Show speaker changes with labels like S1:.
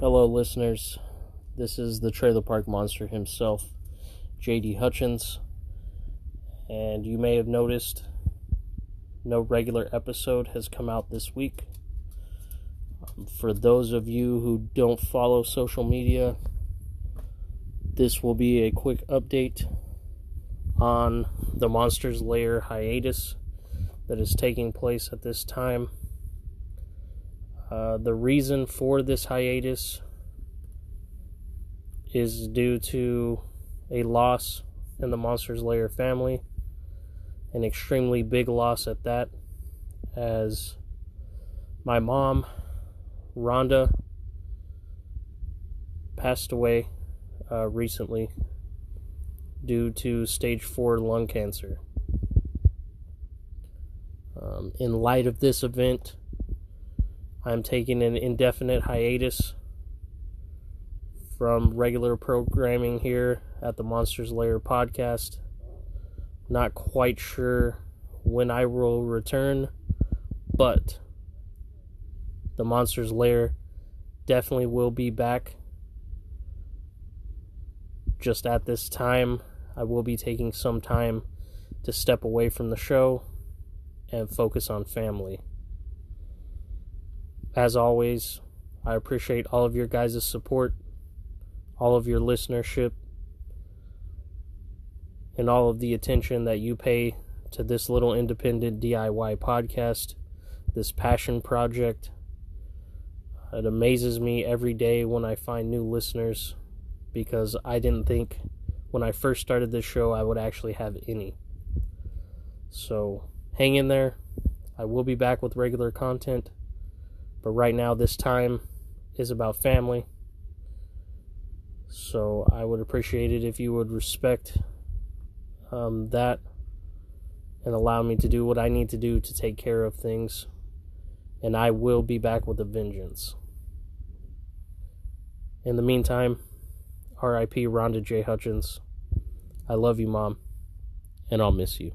S1: Hello, listeners. This is the Trailer Park Monster himself, JD Hutchins. And you may have noticed no regular episode has come out this week. Um, for those of you who don't follow social media, this will be a quick update on the Monsters Lair hiatus that is taking place at this time. Uh, the reason for this hiatus is due to a loss in the Monsters Lair family, an extremely big loss at that, as my mom, Rhonda, passed away uh, recently due to stage 4 lung cancer. Um, in light of this event, I'm taking an indefinite hiatus from regular programming here at the Monsters Lair podcast. Not quite sure when I will return, but the Monsters Lair definitely will be back. Just at this time, I will be taking some time to step away from the show and focus on family. As always, I appreciate all of your guys' support, all of your listenership, and all of the attention that you pay to this little independent DIY podcast, this passion project. It amazes me every day when I find new listeners because I didn't think when I first started this show I would actually have any. So hang in there. I will be back with regular content. But right now, this time is about family. So I would appreciate it if you would respect um, that and allow me to do what I need to do to take care of things. And I will be back with a vengeance. In the meantime, RIP Rhonda J. Hutchins. I love you, Mom, and I'll miss you.